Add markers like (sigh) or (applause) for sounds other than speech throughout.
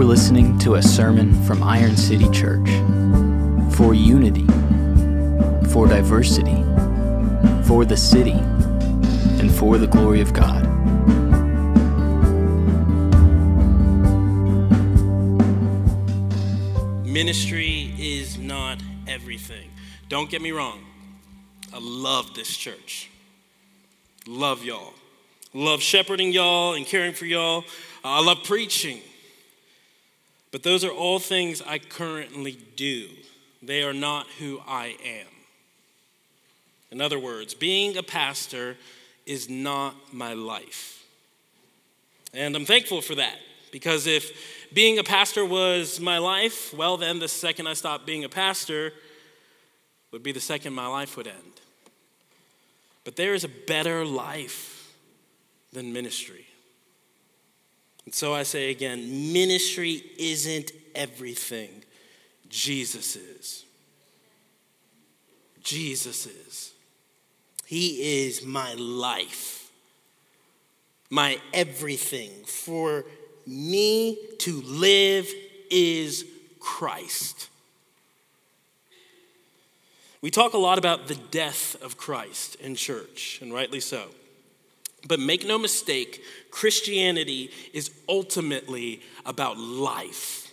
You're listening to a sermon from Iron City Church for unity, for diversity, for the city, and for the glory of God. Ministry is not everything. Don't get me wrong. I love this church. Love y'all. Love shepherding y'all and caring for y'all. I love preaching. But those are all things I currently do. They are not who I am. In other words, being a pastor is not my life. And I'm thankful for that because if being a pastor was my life, well, then the second I stopped being a pastor would be the second my life would end. But there is a better life than ministry. So I say again ministry isn't everything, Jesus is. Jesus is. He is my life, my everything. For me to live is Christ. We talk a lot about the death of Christ in church, and rightly so. But make no mistake, Christianity is ultimately about life.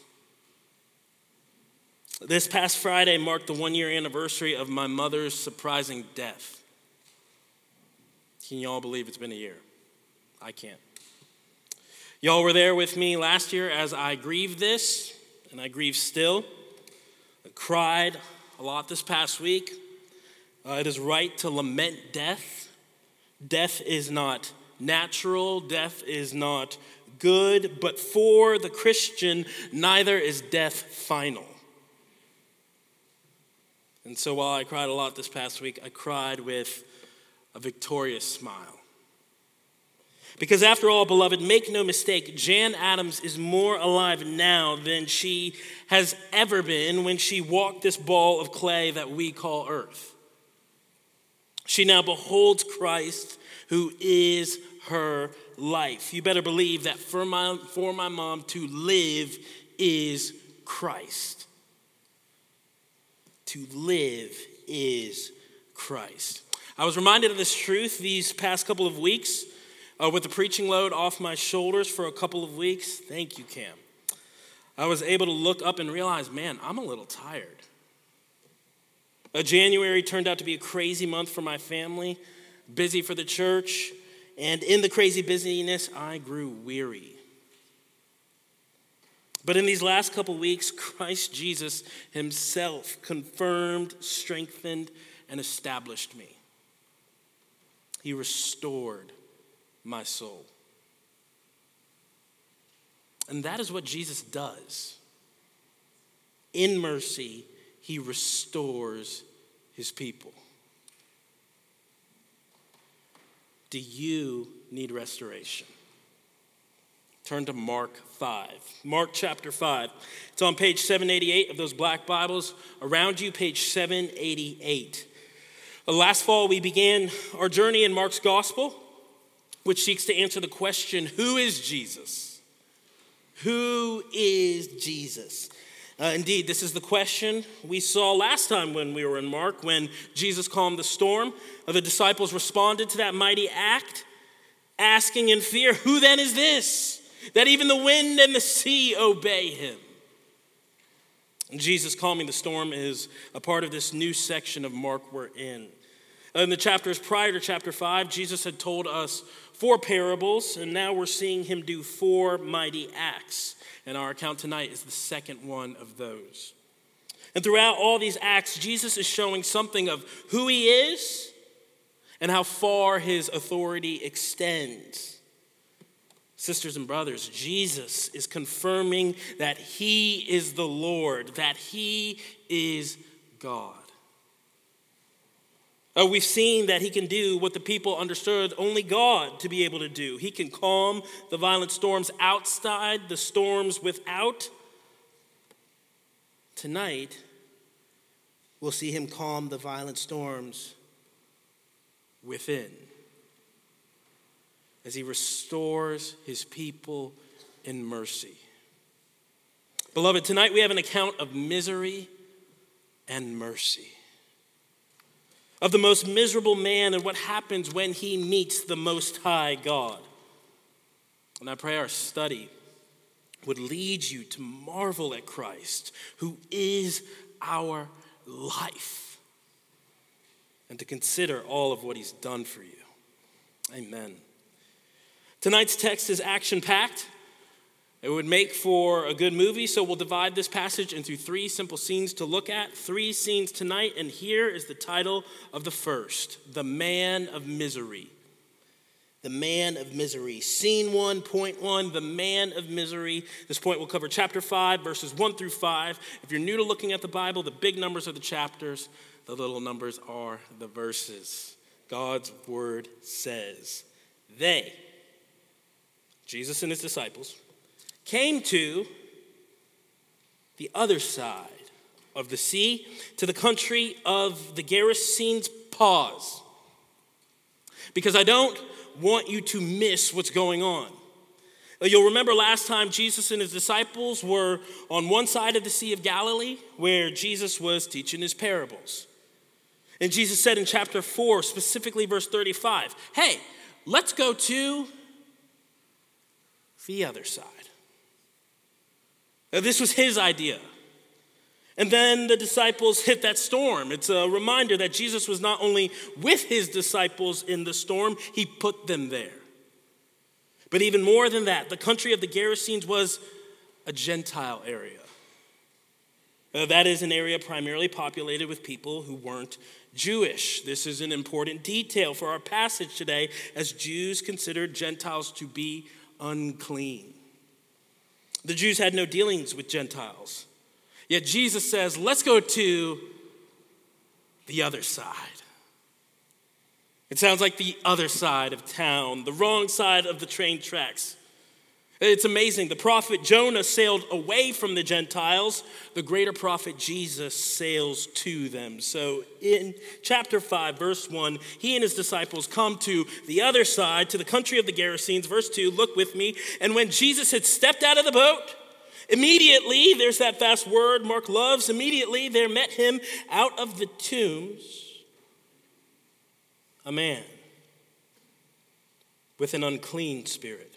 This past Friday marked the one year anniversary of my mother's surprising death. Can you all believe it's been a year? I can't. Y'all were there with me last year as I grieved this, and I grieve still. I cried a lot this past week. Uh, it is right to lament death. Death is not natural, death is not good, but for the Christian, neither is death final. And so while I cried a lot this past week, I cried with a victorious smile. Because after all, beloved, make no mistake, Jan Adams is more alive now than she has ever been when she walked this ball of clay that we call earth. She now beholds Christ, who is her life. You better believe that for my, for my mom to live is Christ. To live is Christ. I was reminded of this truth these past couple of weeks uh, with the preaching load off my shoulders for a couple of weeks. Thank you, Cam. I was able to look up and realize, man, I'm a little tired. Uh, January turned out to be a crazy month for my family, busy for the church, and in the crazy busyness, I grew weary. But in these last couple weeks, Christ Jesus himself confirmed, strengthened, and established me. He restored my soul. And that is what Jesus does. In mercy, he restores his people. Do you need restoration? Turn to Mark 5. Mark chapter 5. It's on page 788 of those black Bibles. Around you, page 788. Last fall, we began our journey in Mark's gospel which seeks to answer the question who is Jesus? Who is Jesus? Uh, indeed, this is the question we saw last time when we were in Mark, when Jesus calmed the storm. Uh, the disciples responded to that mighty act, asking in fear, Who then is this? That even the wind and the sea obey him. And Jesus calming the storm is a part of this new section of Mark we're in. In the chapters prior to chapter 5, Jesus had told us four parables, and now we're seeing him do four mighty acts. And our account tonight is the second one of those. And throughout all these acts, Jesus is showing something of who he is and how far his authority extends. Sisters and brothers, Jesus is confirming that he is the Lord, that he is God. Uh, we've seen that he can do what the people understood only God to be able to do. He can calm the violent storms outside, the storms without. Tonight, we'll see him calm the violent storms within as he restores his people in mercy. Beloved, tonight we have an account of misery and mercy. Of the most miserable man and what happens when he meets the Most High God. And I pray our study would lead you to marvel at Christ, who is our life, and to consider all of what he's done for you. Amen. Tonight's text is action packed. It would make for a good movie, so we'll divide this passage into three simple scenes to look at. Three scenes tonight, and here is the title of the first The Man of Misery. The Man of Misery. Scene 1.1, The Man of Misery. This point will cover chapter 5, verses 1 through 5. If you're new to looking at the Bible, the big numbers are the chapters, the little numbers are the verses. God's word says, They, Jesus and his disciples, came to the other side of the sea, to the country of the Gerasenes. Pause. Because I don't want you to miss what's going on. Uh, you'll remember last time Jesus and his disciples were on one side of the Sea of Galilee where Jesus was teaching his parables. And Jesus said in chapter 4, specifically verse 35, hey, let's go to the other side. This was his idea. And then the disciples hit that storm. It's a reminder that Jesus was not only with his disciples in the storm, he put them there. But even more than that, the country of the Gerasenes was a Gentile area. Uh, that is an area primarily populated with people who weren't Jewish. This is an important detail for our passage today, as Jews considered Gentiles to be unclean. The Jews had no dealings with Gentiles. Yet Jesus says, let's go to the other side. It sounds like the other side of town, the wrong side of the train tracks. It's amazing. The prophet Jonah sailed away from the Gentiles. The greater prophet Jesus sails to them. So in chapter 5, verse 1, he and his disciples come to the other side, to the country of the Gerasenes. Verse 2, look with me. And when Jesus had stepped out of the boat, immediately, there's that fast word Mark loves, immediately there met him out of the tombs a man with an unclean spirit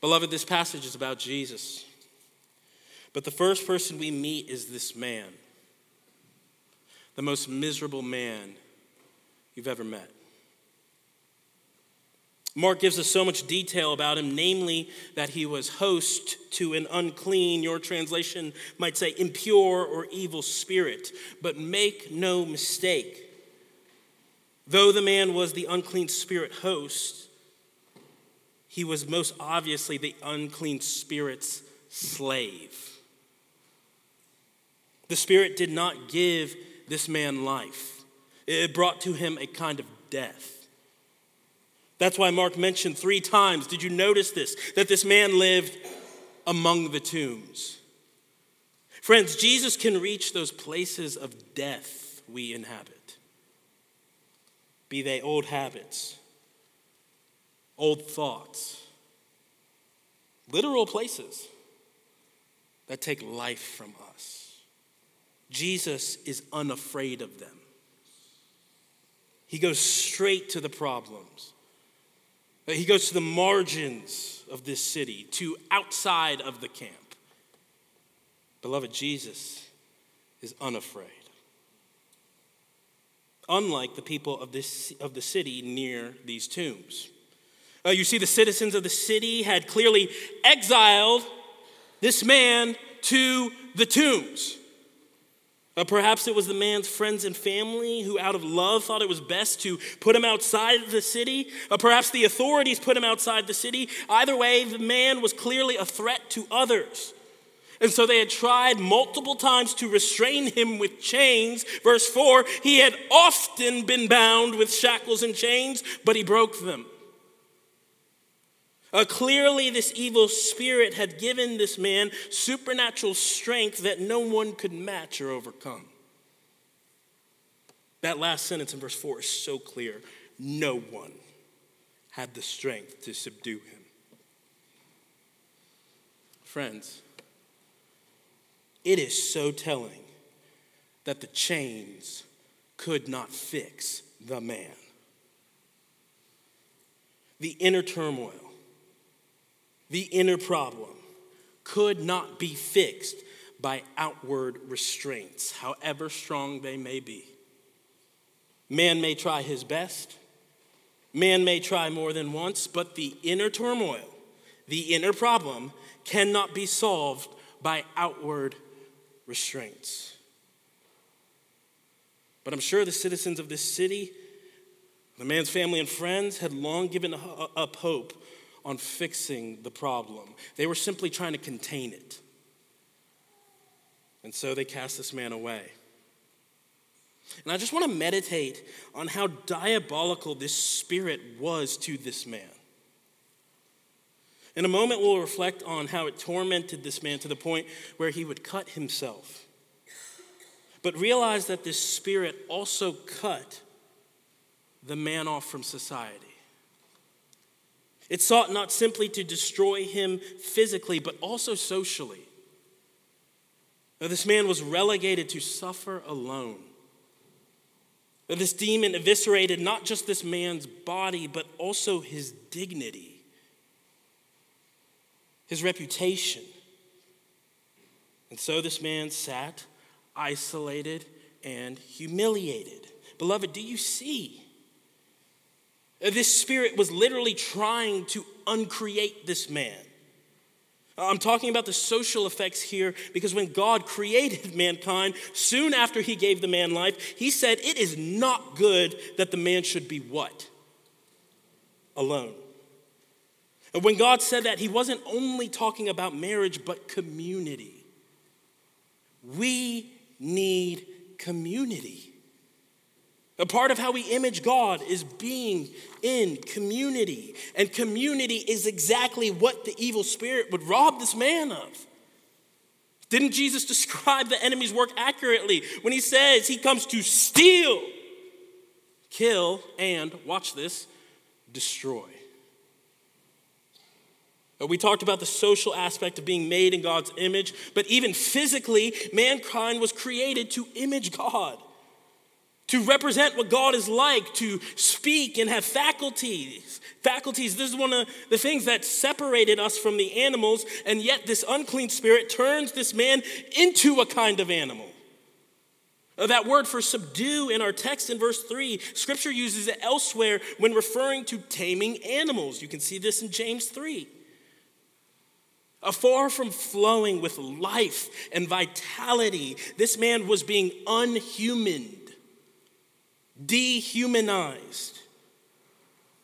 Beloved, this passage is about Jesus. But the first person we meet is this man, the most miserable man you've ever met. Mark gives us so much detail about him, namely that he was host to an unclean, your translation might say impure or evil spirit. But make no mistake, though the man was the unclean spirit host, he was most obviously the unclean spirit's slave. The spirit did not give this man life, it brought to him a kind of death. That's why Mark mentioned three times. Did you notice this? That this man lived among the tombs. Friends, Jesus can reach those places of death we inhabit, be they old habits old thoughts, literal places that take life from us. Jesus is unafraid of them. He goes straight to the problems. He goes to the margins of this city, to outside of the camp. Beloved, Jesus is unafraid. Unlike the people of, this, of the city near these tombs. Uh, you see, the citizens of the city had clearly exiled this man to the tombs. Uh, perhaps it was the man's friends and family who, out of love, thought it was best to put him outside the city. Uh, perhaps the authorities put him outside the city. Either way, the man was clearly a threat to others. And so they had tried multiple times to restrain him with chains. Verse 4 he had often been bound with shackles and chains, but he broke them. Uh, clearly, this evil spirit had given this man supernatural strength that no one could match or overcome. That last sentence in verse 4 is so clear. No one had the strength to subdue him. Friends, it is so telling that the chains could not fix the man. The inner turmoil, the inner problem could not be fixed by outward restraints, however strong they may be. Man may try his best, man may try more than once, but the inner turmoil, the inner problem, cannot be solved by outward restraints. But I'm sure the citizens of this city, the man's family and friends, had long given up hope on fixing the problem. They were simply trying to contain it. And so they cast this man away. And I just want to meditate on how diabolical this spirit was to this man. In a moment, we'll reflect on how it tormented this man to the point where he would cut himself. But realize that this spirit also cut the man off from society. It sought not simply to destroy him physically, but also socially. Now, this man was relegated to suffer alone. Now, this demon eviscerated not just this man's body, but also his dignity his reputation. And so this man sat isolated and humiliated. Beloved, do you see? Uh, this spirit was literally trying to uncreate this man. Uh, I'm talking about the social effects here because when God created (laughs) mankind, soon after he gave the man life, he said, It is not good that the man should be what? Alone. And when God said that, He wasn't only talking about marriage, but community. We need community. A part of how we image God is being in community. And community is exactly what the evil spirit would rob this man of. Didn't Jesus (laughs) describe the enemy's work accurately when he says he comes to steal, kill, and, watch this, destroy? We talked about the social aspect of being made in God's image, but even physically, mankind was created to image God, to represent what God is like, to speak and have faculties. Faculties, this is one of the things that separated us from the animals, and yet this unclean spirit turns this man into a kind of animal. Uh, that word for subdue in our text in verse 3, scripture uses it elsewhere when referring to taming animals. You can see this in James 3. Far from flowing with life and vitality, this man was being unhumaned, dehumanized,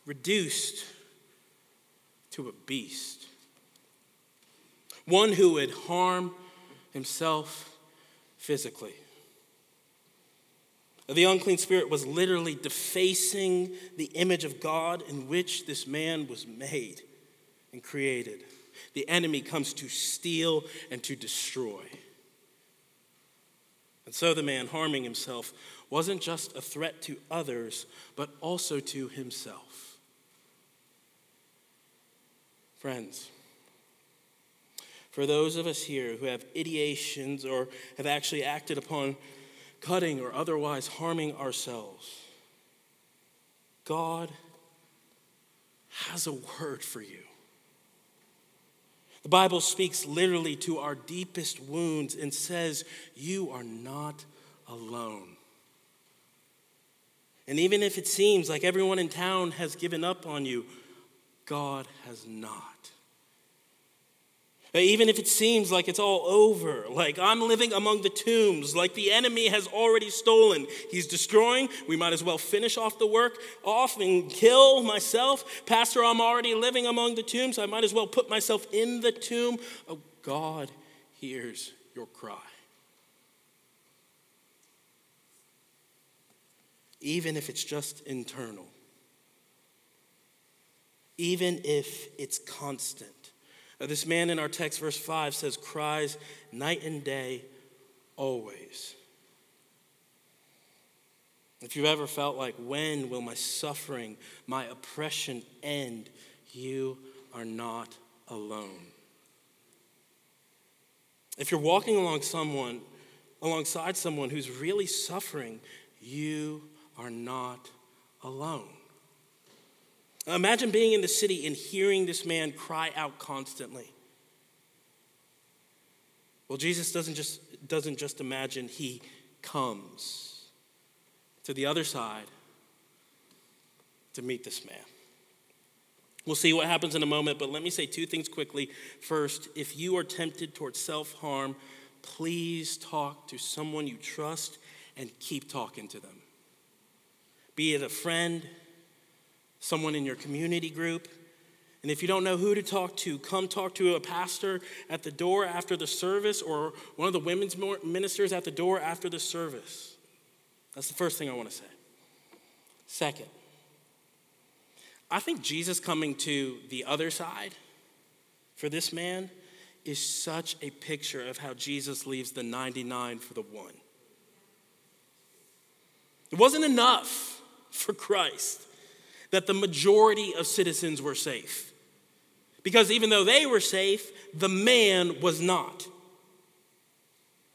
reduced to a beast. One who would harm himself physically. The unclean spirit was literally defacing the image of God in which this man was made and created the enemy comes to steal and to destroy. And so the man harming himself wasn't just a threat to others, but also to himself. Friends, for those of us here who have ideations or have actually acted upon cutting or otherwise harming ourselves, God has a word for you. The Bible speaks literally to our deepest wounds and says, You are not alone. And even if it seems like everyone in town has given up on you, God has not. Even if it seems like it's all over, like I'm living among the tombs, like the enemy has already stolen, he's destroying, we might as well finish off the work off and kill myself. Pastor, I'm already living among the tombs, I might as well put myself in the tomb. Oh, God hears your cry. Even if it's just internal, even if it's constant. Uh, this man in our text, verse 5, says, cries night and day, always. If you've ever felt like, when will my suffering, my oppression end? You are not alone. If you're walking along someone, alongside someone who's really suffering, you are not alone. Imagine being in the city and hearing this man cry out constantly. Well, Jesus doesn't just, doesn't just imagine, he comes to the other side to meet this man. We'll see what happens in a moment, but let me say two things quickly. First, if you are tempted towards self harm, please talk to someone you trust and keep talking to them. Be it a friend, someone in your community group. And if you don't know who to talk to, come talk to a pastor at the door after the service or one of the women's ministers at the door after the service. That's the first thing I want to say. Second, I think Jesus coming to the other side for this man is such a picture of how Jesus leaves the 99 for the one. It wasn't enough for Christ that the majority of citizens were safe. Because even though they were safe, the man was not.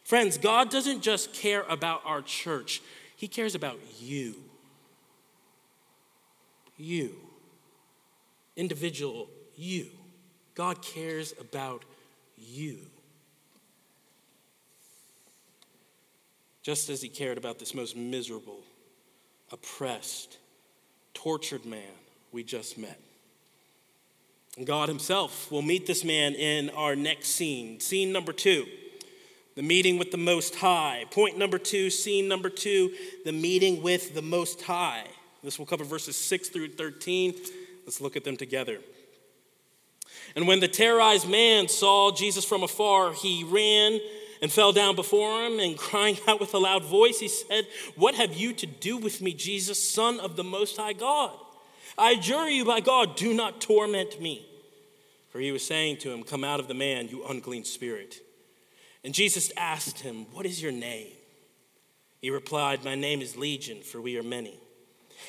Friends, God doesn't just care about our church, He cares about you. You. Individual you. God cares about you. Just as He cared about this most miserable, oppressed, tortured man we just met. And God Himself will meet this man in our next scene. Scene number two, the meeting with the Most High. Point number two, scene number two, the meeting with the Most High. This will cover verses 6 through 13. Let's look at them together. And when the terrorized man saw Jesus from afar, he ran and fell down before him, and crying (laughs) out with a loud voice, he said, What have you to do with me, Jesus, Son of the Most High God? I adjure you by God, do not torment me. For he was saying to him, Come out of the man, you unclean spirit. And Jesus asked him, What is your name? He replied, My name is Legion, for we are many.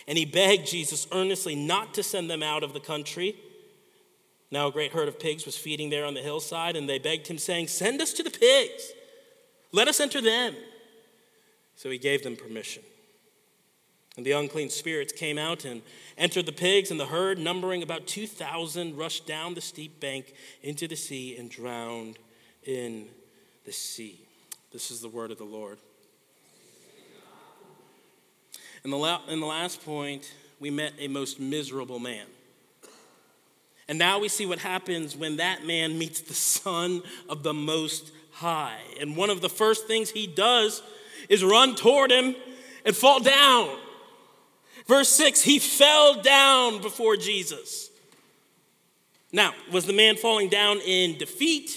And he begged Jesus earnestly not to send them out of the country. Now a great herd of pigs was feeding there on the hillside, and they begged him, saying, Send us to the pigs. Let us enter them. So he gave them permission. And the unclean spirits came out and entered the pigs, and the herd, numbering about 2,000, rushed down the steep bank into the sea and drowned in the sea. This is the word of the Lord. In the, la- in the last point, we met a most miserable man. And now we see what happens when that man meets the Son of the Most high. And one of the first things he does is run toward him and fall down. Verse 6 he fell down before Jesus. Now, was the man falling down in defeat?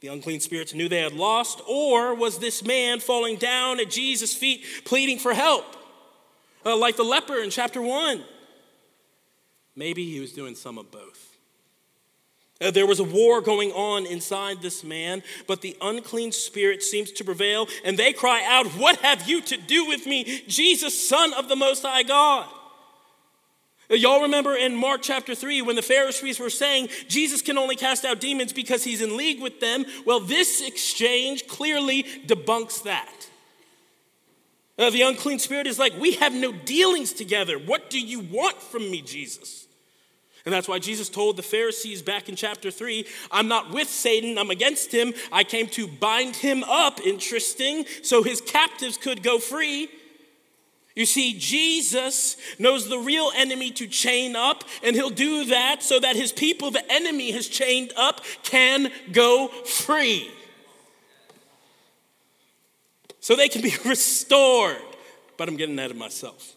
The unclean spirits knew they had lost, or was this man falling down at Jesus' feet pleading for help? Uh, like the leper in chapter 1. Maybe he was doing some of both. Uh, there was a war going on inside this man, but the unclean spirit seems to prevail, and they cry out, What have you to do with me, Jesus, Son of the Most High God? Uh, y'all remember in Mark chapter 3 when the Pharisees were saying Jesus can only cast out demons because he's in league with them? Well, this exchange clearly debunks that. Uh, the unclean spirit is like, We have no dealings together. What do you want from me, Jesus? And that's why Jesus told the Pharisees back in chapter 3 I'm not with Satan, I'm against him. I came to bind him up, interesting, so his captives could go free. You see, Jesus knows the real enemy to chain up, and he'll do that so that his people, the enemy has chained up, can go free. So they can be (laughs) restored. But I'm getting ahead of myself.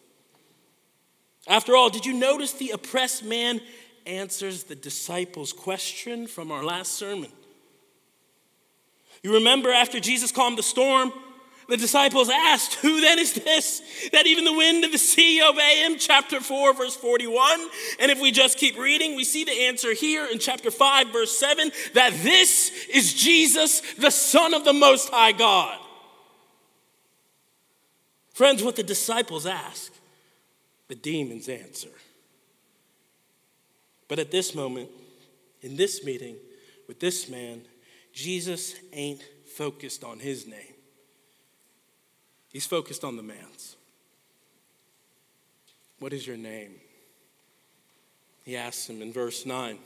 After all, did you notice the oppressed man answers the disciples' question from our last sermon? You remember after Jesus calmed the storm, the disciples asked, Who then is this that even the wind and the sea obey him? Chapter 4, verse 41. And if we just keep reading, we see the answer here in chapter 5, verse 7 that this is Jesus, the Son of the Most High God. Friends, what the disciples ask, the demons answer. But at this moment, in this meeting with this man, Jesus ain't focused on his name. He's focused on the man's. What is your name? He asks him in verse 9.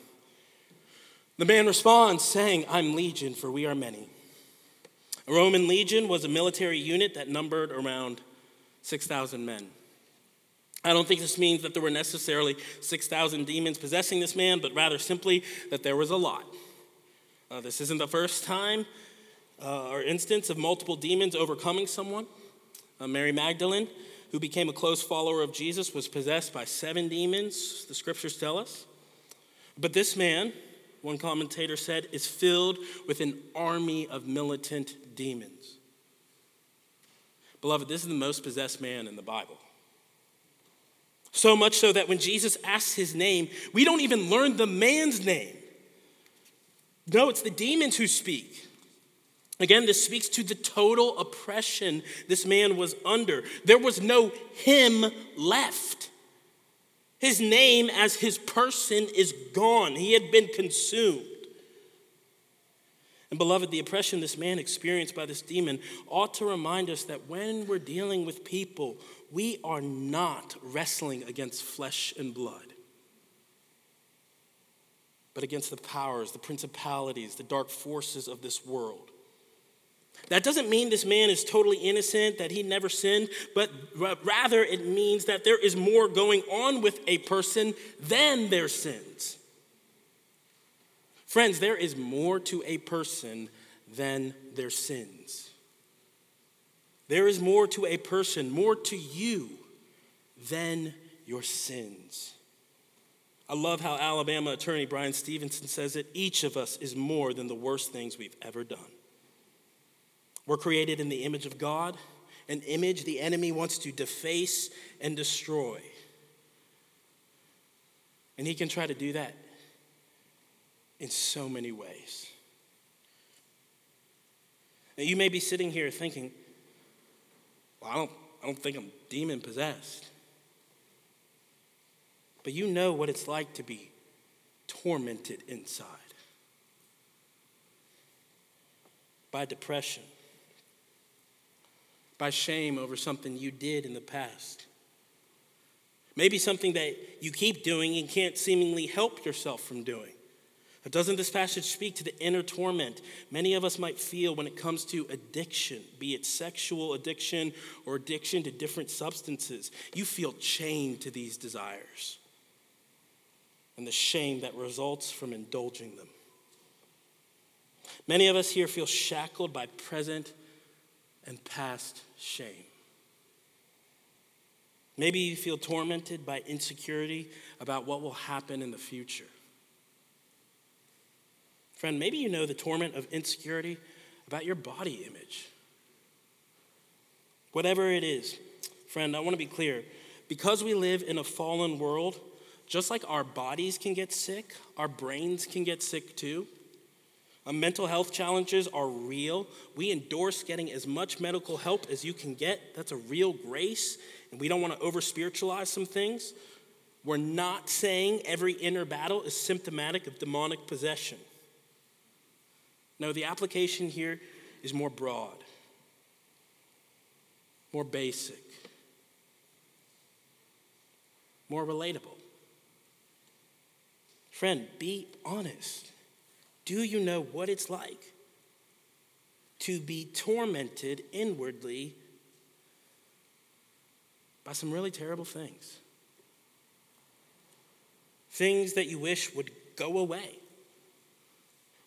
The man responds, saying, I'm legion, for we are many. A Roman legion was a military unit that numbered around 6,000 men. I don't think this means that there were necessarily 6,000 demons possessing this man, but rather simply that there was a lot. Uh, this isn't the first time uh, or instance of multiple demons overcoming someone. Uh, Mary Magdalene, who became a close follower of Jesus, was possessed by seven demons, the scriptures tell us. But this man, one commentator said, is filled with an army of militant demons. Beloved, this is the most possessed man in the Bible. So much so that when Jesus asks his name, we don't even learn the man's name. No, it's the demons who speak. Again, this speaks to the total oppression this man was under. There was no him left. His name as his person is gone, he had been consumed. And, beloved, the oppression this man experienced by this demon ought to remind us that when we're dealing with people, we are not wrestling against flesh and blood, but against the powers, the principalities, the dark forces of this world. That doesn't mean this man is totally innocent, that he never sinned, but rather it means that there is more going on with a person than their sins. Friends, there is more to a person than their sins. There is more to a person, more to you than your sins. I love how Alabama attorney Bryan Stevenson says it each of us is more than the worst things we've ever done. We're created in the image of God, an image the enemy wants to deface and destroy. And he can try to do that in so many ways. Now, you may be sitting here thinking, well, I don't, I don't think I'm demon possessed. But you know what it's like to be tormented inside by depression by shame over something you did in the past. Maybe something that you keep doing and can't seemingly help yourself from doing. But doesn't this passage speak to the inner torment many of us might feel when it comes to addiction, be it sexual addiction or addiction to different substances? You feel chained to these desires and the shame that results from indulging them. Many of us here feel shackled by present and past shame. Maybe you feel tormented by insecurity about what will happen in the future. Friend, maybe you know the torment of insecurity about your body image. Whatever it is, friend, I want to be clear. Because we live in a fallen world, just like our bodies can get sick, our brains can get sick too. Uh, mental health challenges are real. We endorse getting as much medical help as you can get. That's a real grace, and we don't want to over spiritualize some things. We're not saying every inner battle is symptomatic of demonic possession. No, the application here is more broad, more basic, more relatable. Friend, be honest. Do you know what it's like to be tormented inwardly by some really terrible things. Things that you wish would go away.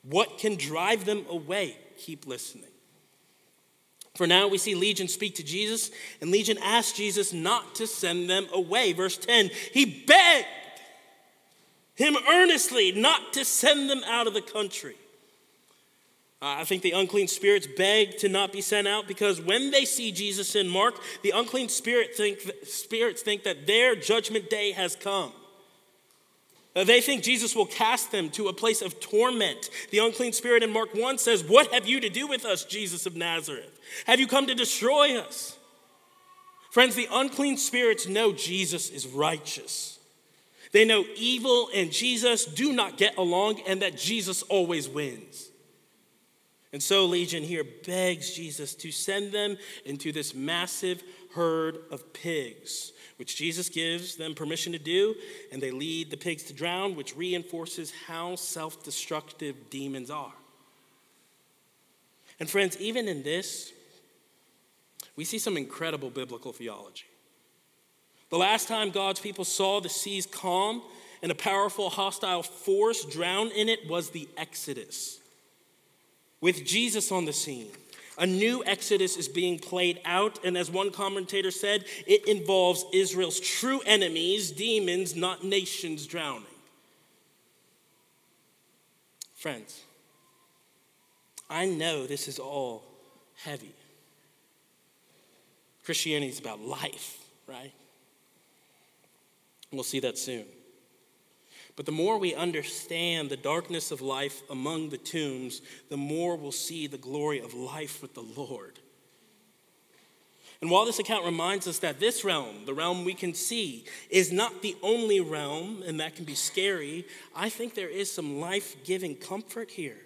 What can drive them away? Keep listening. For now, we see Legion speak to Jesus, and Legion asked Jesus not to send them away. Verse 10 He begged him earnestly not to send them out of the country. Uh, I think the unclean spirits beg to not be sent out because when they see Jesus in Mark, the unclean spirit think, spirits think that their judgment day has come. Uh, they think Jesus will cast them to a place of torment. The unclean spirit in Mark 1 says, What have you to do with us, Jesus of Nazareth? Have you come to destroy us? Friends, the unclean spirits know Jesus is righteous. They know evil and Jesus do not get along and that Jesus always wins. And so, Legion here begs Jesus to send them into this massive herd of pigs, which Jesus gives them permission to do, and they lead the pigs to drown, which reinforces how self destructive demons are. And, friends, even in this, we see some incredible biblical theology. The last time God's people saw the seas calm and a powerful hostile force drown in it was the Exodus. With Jesus on the scene, a new Exodus is being played out, and as one commentator said, it involves Israel's true enemies, demons, not nations drowning. Friends, I know this is all heavy. Christianity is about life, right? We'll see that soon. But the more we understand the darkness of life among the tombs, the more we'll see the glory of life with the Lord. And while this account reminds us that this realm, the realm we can see, is not the only realm, and that can be scary, I think there is some life giving comfort here.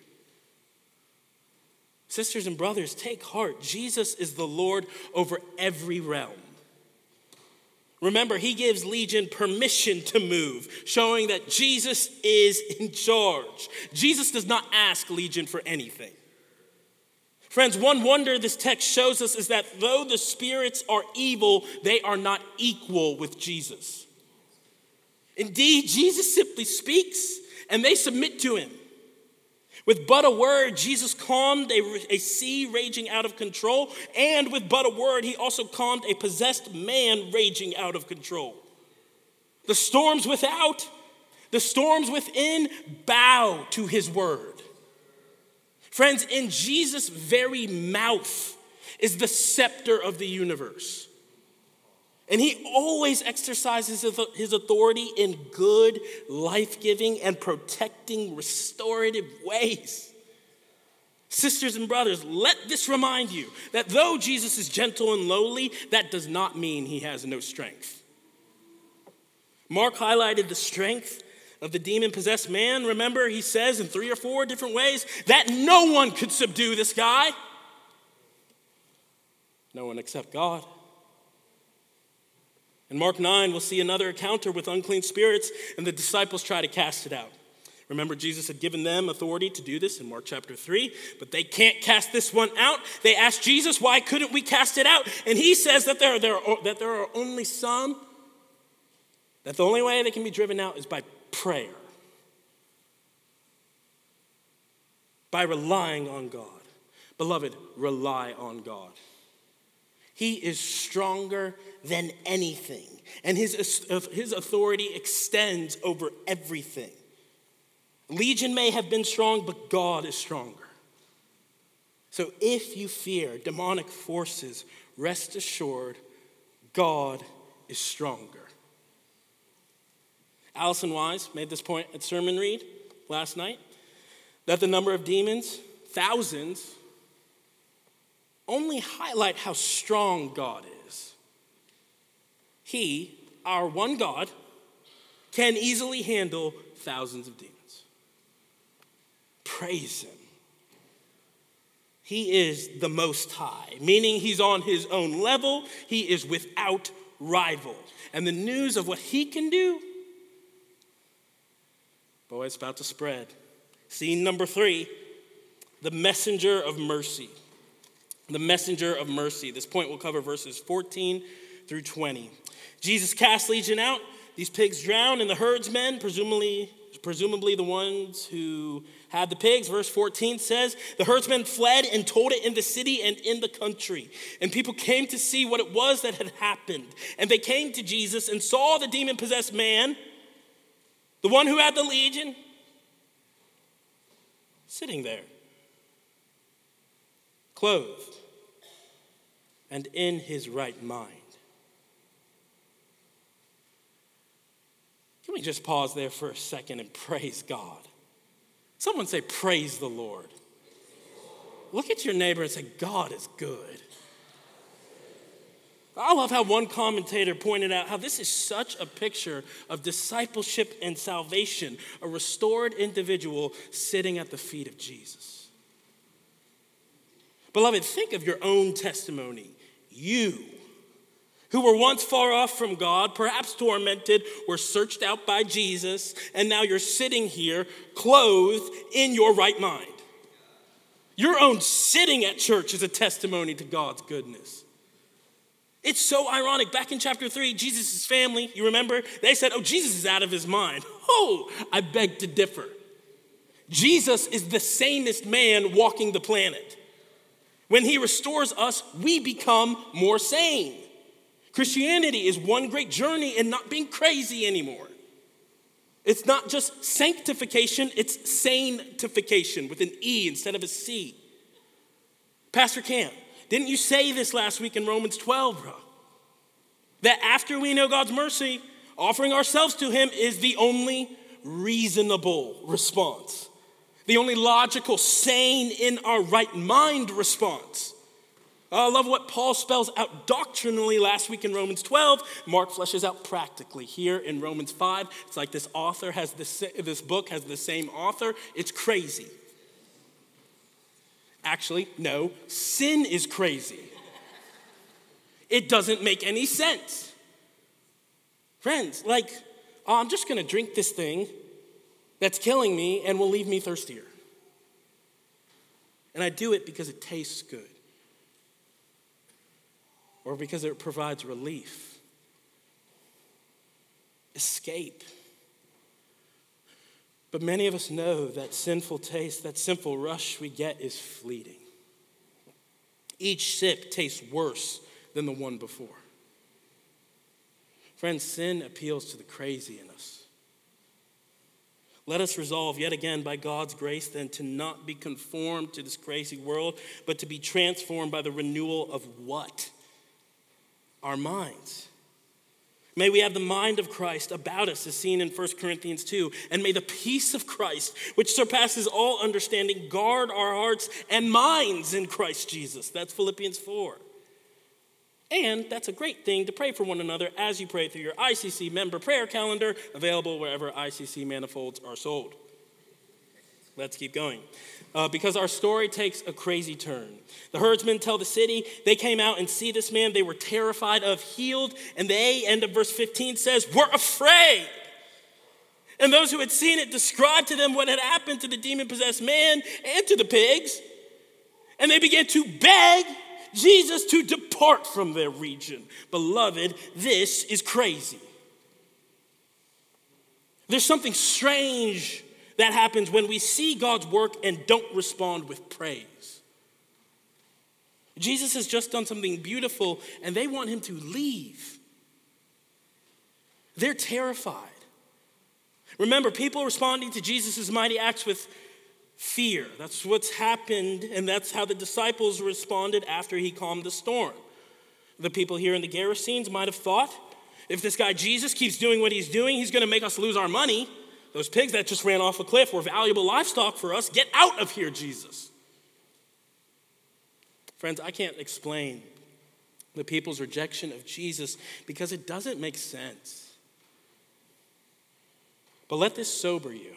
Sisters and brothers, take heart. Jesus is the Lord over every realm. Remember, he gives Legion permission to move, showing that Jesus is in charge. Jesus does not ask Legion for anything. Friends, one wonder this text shows us is that though the spirits are evil, they are not equal with Jesus. Indeed, Jesus simply speaks and they submit to him. With but a word, Jesus calmed a, a, sea raging out of control, and with but a word, he also calmed a possessed man raging out of control. The storms without, the storms within bow to his word. Friends, in Jesus' very mouth is the scepter of the universe. And he always exercises his authority in good, life giving, and protecting, restorative ways. Sisters and brothers, let this remind you that though Jesus is gentle and lowly, that does not mean he has no strength. Mark highlighted the strength of the demon possessed man. Remember, he says in three or four different ways that no one could subdue this guy. No one except God. In Mark 9, we'll see another encounter with unclean spirits, and the disciples try to cast it out. Remember, Jesus had given them authority to do this in Mark chapter 3, but they can't cast this one out. They ask Jesus, why couldn't we cast it out? And he says that there, there are, that there are only some, that the only way they can be driven out is by prayer, by relying on God. Beloved, rely on God. He is stronger than anything, and his, uh, his authority extends over everything. Legion may have been strong, but God is stronger. So if you fear demonic forces, rest assured, God is stronger. Allison Wise made this point at sermon read last night that the number of demons, thousands, only highlight how strong God is. He, our one God, can easily handle thousands of demons. Praise Him. He is the Most High, meaning He's on His own level, He is without rival. And the news of what He can do, boy, it's about to spread. Scene number three the messenger of mercy the messenger of mercy. This point will cover verses 14 through 20. Jesus cast legion out. These pigs drown, and the herdsmen, presumably, presumably the ones who had the pigs, verse 14 says, the herdsmen fled and told it in the city and in the country. And people came to see what it was that had happened. And they came to Jesus and saw the demon possessed man, the one who had the legion, sitting there, clothed and in his right mind. Can we just pause there for a second and (laughs) praise God? Someone say, Praise the Lord. Look at your neighbor and say, God is good. I love how one commentator pointed out how this is such a picture of discipleship and salvation, a restored individual sitting at the feet of Jesus. Beloved, think of your own testimony. You who were once far off from God, perhaps tormented, were searched out by Jesus, and now you're sitting here clothed in your right mind. Your own sitting at church is a testimony to God's goodness. It's so ironic. Back in chapter 3, Jesus' family, you remember, they said, Oh, Jesus is out of his mind. (laughs) Oh, I beg to differ. Jesus is the sanest man walking the planet. When he restores us, we become more sane. Christianity is one great journey in not being crazy anymore. It's not just sanctification, it's sanctification with an E instead of a C. Pastor Cam, didn't you say this last week in Romans 12, bro? That after we know God's mercy, offering ourselves to Him is the only reasonable response, the only logical, sane, in our right mind response. I love what Paul spells out doctrinally last week in Romans 12. Mark fleshes out practically here in Romans 5. It's like this author has this, this book has the same author. It's crazy. Actually, no, sin is crazy. It doesn't make any sense. Friends, like, oh, I'm just gonna drink this thing that's killing me and will leave me thirstier. And I do it because it tastes good or because it provides relief, escape. But many of us know that sinful taste, that sinful rush we get is fleeting. Each sip tastes worse than the one before. Friends, sin appeals to the crazy in us. Let us resolve yet again by God's grace then to not be conformed to this crazy world, but to be transformed by the renewal of what? our minds. May we have the mind of Christ about us, as seen in 1 Corinthians 2. And may the peace of Christ, which surpasses all understanding, guard our hearts and minds in Christ Jesus. That's Philippians 4. And that's a great thing to pray for one another as you pray through your ICC member prayer calendar, available wherever ICC manifolds are sold. Let's keep going uh, because our story takes a crazy turn. The herdsmen tell the city they came out and see this man. They were terrified of, healed, and they, end of verse 15 says, We're afraid. And those who had seen it described to them what had happened to the demon possessed man and to the pigs. And they began to beg Jesus to depart from their region. Beloved, this is crazy. There's something strange that happens when we see God's work and don't respond with praise. Jesus has just done something beautiful and they want him to leave. They're terrified. Remember, people responding to Jesus' mighty acts with fear. That's what's happened, and that's how the disciples responded after he calmed the storm. The people here in the Gerasenes might have thought if this guy Jesus keeps doing what he's doing, he's going to make us lose our money. Those pigs that just ran off a cliff were valuable livestock for us. Get out of here, Jesus. Friends, I can't explain the people's rejection of Jesus because it doesn't make sense. But let this sober you.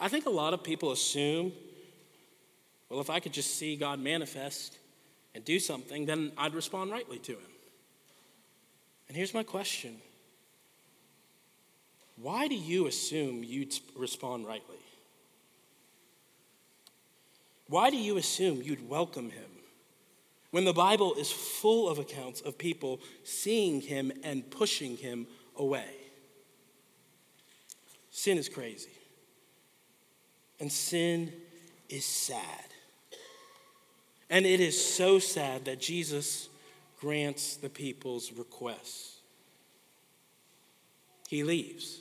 I think a lot of people assume, well, if I could just see God manifest and do something, then I'd respond rightly to him. And here's my question why do you assume you'd respond rightly? Why do you assume you'd welcome him when the Bible is full of accounts of people seeing him and pushing him away. Sin is crazy. And sin is sad. And it is so sad that Jesus grants the people's requests. He leaves.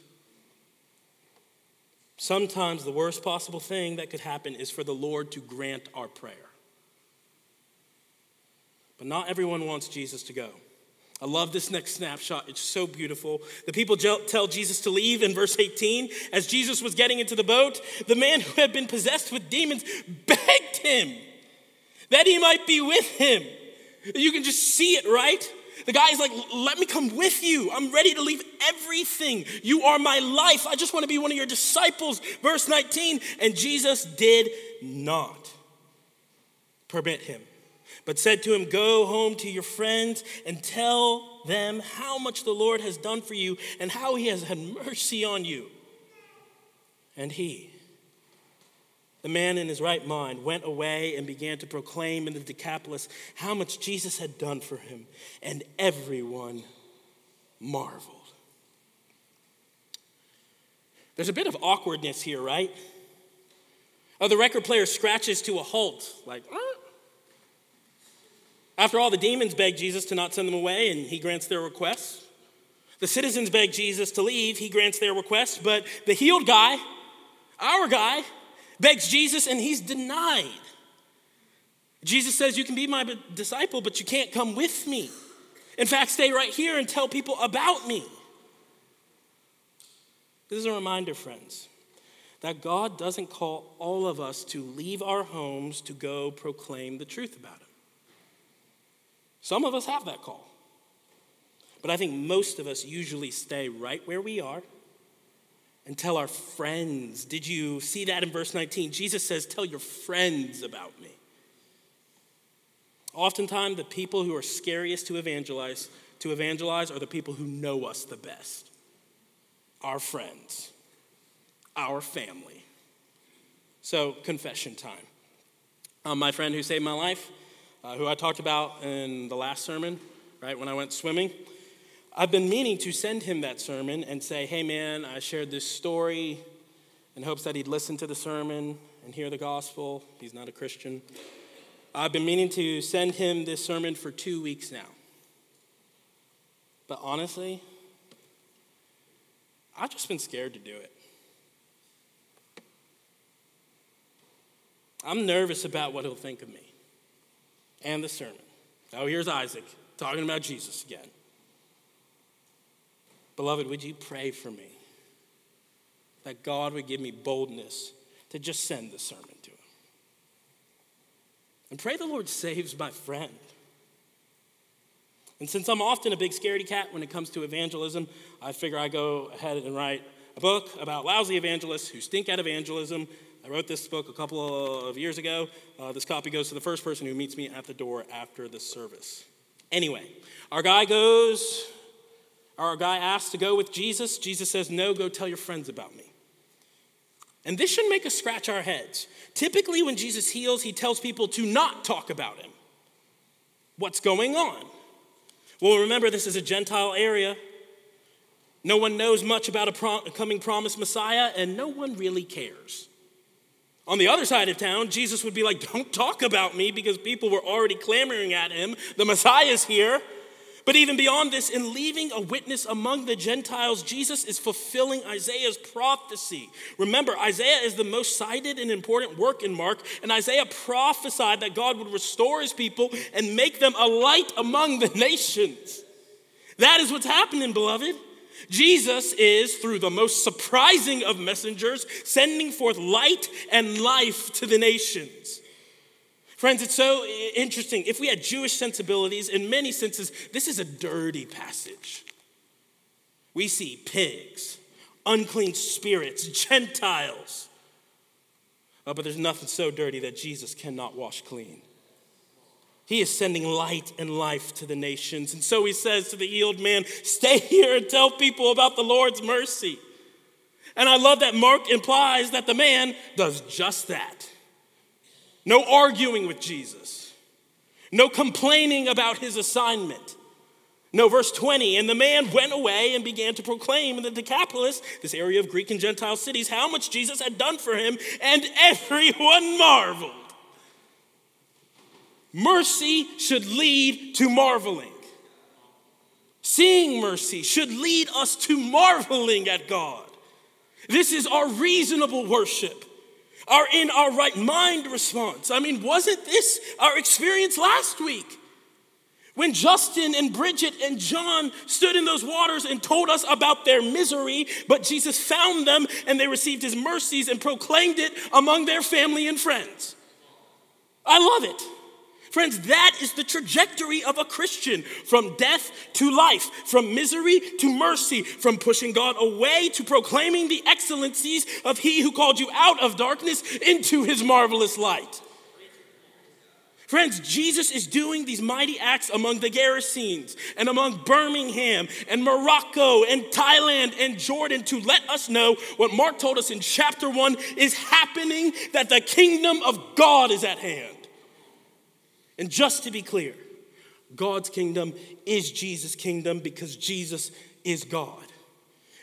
Sometimes the worst possible thing that could happen is for the Lord to grant our prayer. But not everyone wants Jesus to go. I love this next snapshot. It's so beautiful. The people tell Jesus to leave in verse 18. As Jesus was getting into the boat, the man who had been possessed with demons begged him that he might be with him. You can just see it, right? The guy's like, Let me come with you. I'm ready to leave everything. You are my life. I just want to be one of your disciples. Verse 19. And Jesus did not permit him but said to him, Go home to your friends and tell them how much the Lord has done for you and how he has had mercy on you. And he, the man in his right mind, went away and began to proclaim in the Decapolis how much Jesus had done for him, and everyone marveled. There's a bit of awkwardness here, right? Oh, the record player scratches to a halt, like, after all, the demons beg Jesus to not send them away, and he grants their requests. The citizens beg Jesus to leave, he grants their request. But the healed guy, our guy, begs Jesus, and he's denied. Jesus says, You can be my disciple, but you can't come with me. In fact, stay right here and tell people about me. This is a reminder, friends, that God doesn't call all of us to leave our homes to go proclaim the truth about Him. Some of us have that call. But I think most of us usually stay right where we are and tell our friends. Did you see that in verse 19? Jesus says, Tell your friends about me. Oftentimes, the people who are scariest to evangelize, to evangelize are the people who know us the best. Our friends, our family. So, confession time. Um, my friend who saved my life, uh, who I talked about in the last sermon, right, when I went swimming. I've been meaning to send him that sermon and say, hey man, I shared this story in hopes that he'd listen to the sermon and hear the gospel. He's not a Christian. I've been meaning to send him this sermon for two weeks now. But honestly, I've just been scared to do it. I'm nervous about what he'll think of me and the sermon. Oh, here's Isaac talking about Jesus again. Beloved, would you pray for me that God would give me boldness to just send the sermon to him? And pray the Lord saves my friend. And since I'm often a big scaredy cat when it comes to evangelism, I figure I go ahead and write a book about lousy evangelists who stink at evangelism I wrote this book a couple of years ago. Uh, this copy goes to the first person who meets me at the door after the service. Anyway, our guy goes, our guy asks to go with Jesus. Jesus says, No, go tell your friends about me. And this should make us scratch our heads. Typically, when Jesus heals, he tells people to not talk about him. What's going on? Well, remember, this is a Gentile area. No one knows much about a pro- coming promised Messiah, and no one really cares. On the other side of town, Jesus would be like, Don't talk about me because people were already clamoring at him. The Messiah's here. But even beyond this, in leaving a witness among the Gentiles, Jesus is fulfilling Isaiah's prophecy. Remember, Isaiah is the most cited and important work in Mark, and Isaiah prophesied that God would restore his people and make them a light among the (laughs) nations. That is what's happening, beloved. Jesus is, through the most surprising of messengers, sending forth light and life to the nations. Friends, it's so interesting. If we had Jewish sensibilities, in many senses, this is a dirty passage. We see pigs, unclean spirits, Gentiles. Oh, but there's nothing so dirty that Jesus cannot wash clean. He is sending light and life to the nations. And so he says to the healed man, Stay here and tell people about the Lord's mercy. And I love that Mark implies that the man does just that. No arguing with Jesus. no complaining about his assignment. No, verse 20, and the man went away and began to proclaim in the Decapolis, this area of Greek and Gentile cities, how much Jesus had done for him, and everyone marveled. Mercy should lead to marveling. Seeing mercy should lead us to marveling at God. This is our reasonable worship, our in our right mind response. I mean, wasn't this our experience last week? When Justin and Bridget and John stood in those waters and told us about their misery, but Jesus found them and they received his mercies and proclaimed it among their family and friends. I love it. Friends, that is the trajectory of a Christian from death to life, from misery to mercy, from pushing God away to proclaiming the excellencies of He who called you out of darkness into His marvelous light. Friends, Jesus is doing these mighty acts among the Gerasenes and among Birmingham and Morocco and Thailand and Jordan to let us know what Mark told us in chapter one is happening that the kingdom of God is at hand. And just to be clear, God's kingdom is Jesus' kingdom because Jesus is God.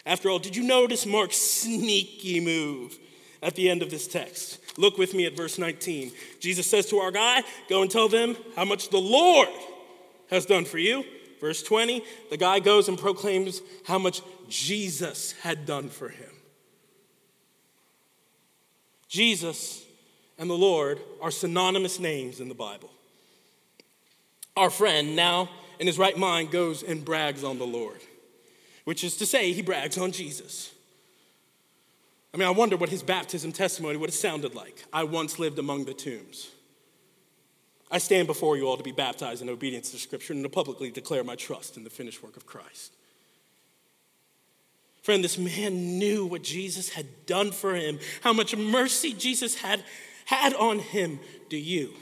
After all, did you notice Mark's sneaky move at the end of this text? Look with me at verse 19. Jesus says to our guy, Go and tell them how much the Lord has done for you. Verse 20, the guy goes and proclaims how much Jesus had done for him. Jesus and the Lord are synonymous names in the Bible. Our friend, now in his right mind, goes and brags on the Lord, which is to say, he brags on Jesus. I mean, I wonder what his baptism testimony would have sounded like. I once lived among the tombs. I stand before you all to be baptized in obedience to Scripture and to publicly declare my trust in the finished work of Christ. Friend, this man knew what Jesus had done for him, how much mercy Jesus had had on him. Do you?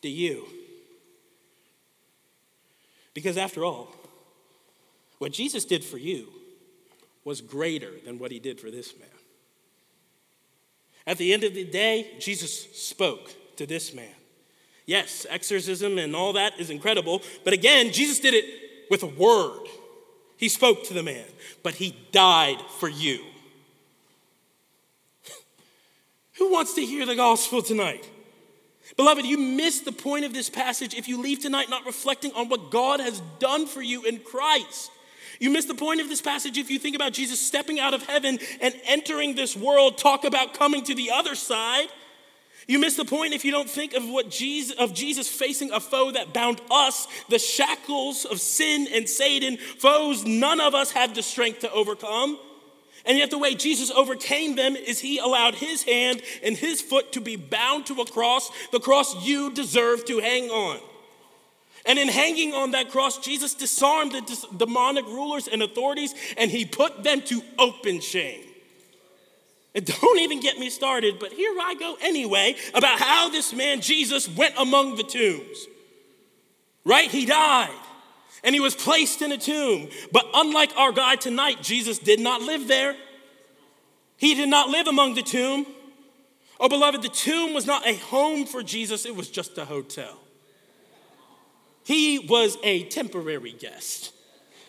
Do you? Because after all, what Jesus did for you was greater than what he did for this man. At the end of the day, Jesus spoke to this man. Yes, exorcism and all that is incredible, but again, Jesus did it with a word. He spoke to the man, but he died for you. (laughs) Who wants to hear the gospel tonight? Beloved, you miss the point of this passage if you leave tonight not reflecting on what God has done for you in Christ. You miss the point of this passage if you think about Jesus stepping out of heaven and entering this world, talk about coming to the other side. You miss the point if you don't think of what Jesus of Jesus facing a foe that bound us, the shackles of sin and Satan, foes none of us had the strength to overcome. And yet, the way Jesus overcame them is he allowed his hand and his foot to be bound to a cross, the cross you deserve to hang on. And in hanging on that cross, Jesus disarmed the demonic rulers and authorities and he put them to open shame. And (laughs) don't even get me started, but here I go anyway about how this man Jesus went among the tombs. Right? He died and he was placed in a tomb. But unlike our guy tonight, Jesus did not live there. He did not live among the tomb. Oh, beloved, the tomb was not a home for Jesus, it was just a hotel. He was a temporary guest.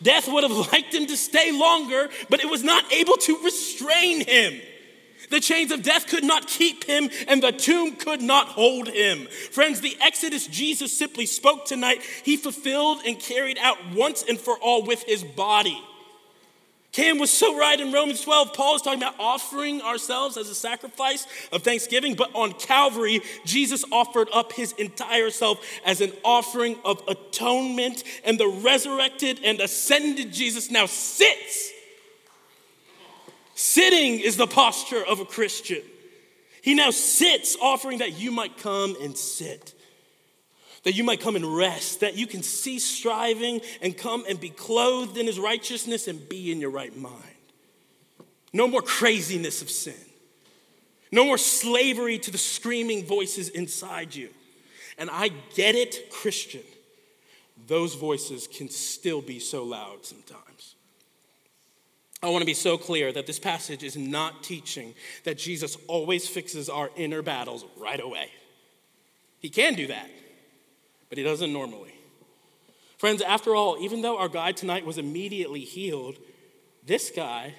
Death would have (laughs) liked him to stay longer, but it was not able to restrain him. The chains of death could not keep him, and the tomb could not hold him. Friends, the Exodus Jesus simply spoke tonight, he fulfilled and carried out once and for all with his body. Cam was so right in Romans 12. Paul is talking about offering ourselves as a sacrifice of thanksgiving, but on Calvary, Jesus offered up his entire self as an offering of atonement, and the resurrected and ascended Jesus now sits Sitting is the posture of a Christian. He now sits, offering that you might come and sit, that you might come and rest, that you can cease striving and come and be clothed in his righteousness and be in your right mind. No more craziness of sin, no more slavery to the screaming voices inside you. And I get it, Christian, those voices can still be so loud sometimes. I want to be so clear that this passage is not teaching that Jesus always fixes our inner battles right away. He can do that, but he doesn't normally. Friends, after all, even though our guy tonight was immediately healed, this guy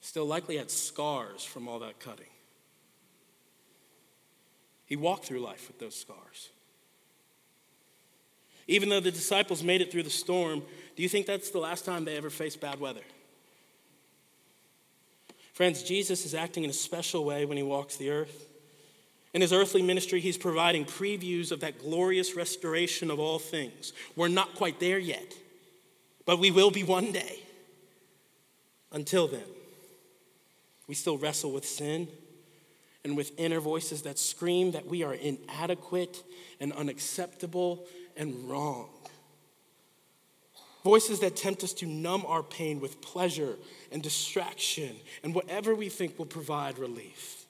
still likely had scars from all that cutting. He walked through life with those scars. Even though the disciples made it through the storm, do you think that's the last time they ever faced bad weather? Friends, Jesus is acting in a special way when he walks the earth. In his earthly ministry, he's providing previews of that glorious restoration of all things. We're not quite there yet, but we will be one day. Until then, we still wrestle with sin and with inner voices that scream that we are inadequate and unacceptable and wrong. Voices that tempt us to numb our pain with pleasure and distraction and whatever we think will provide relief.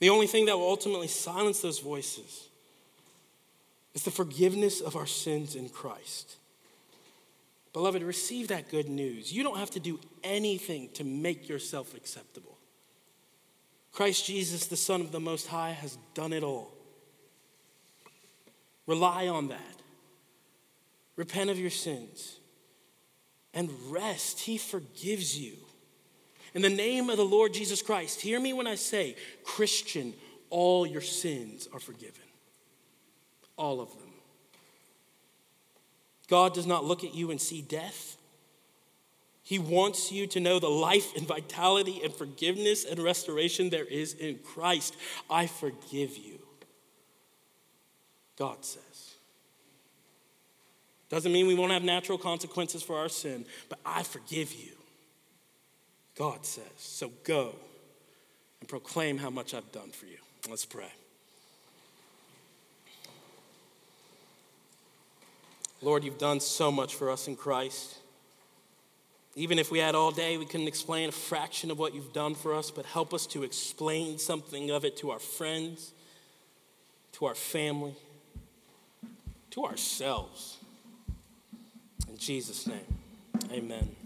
The only thing that will ultimately silence those voices is the forgiveness of our sins in Christ. Beloved, receive that good news. You don't have to do anything to make yourself acceptable. Christ Jesus, the Son of the Most High, has done it all. Rely on that. Repent of your sins and rest. He forgives you. In the name of the Lord Jesus Christ, hear me when I say, Christian, all your sins are forgiven. All of them. God does not look at you and see death. He wants you to know the life and vitality and forgiveness and restoration there is in Christ. I forgive you. God says. Doesn't mean we won't have natural consequences for our sin, but I forgive you. God says. So go and proclaim how much I've done for you. Let's pray. Lord, you've done so much for us in Christ. Even if we had all day, we couldn't explain a fraction of what you've done for us, but help us to explain something of it to our friends, to our family, to ourselves. In Jesus' name, amen.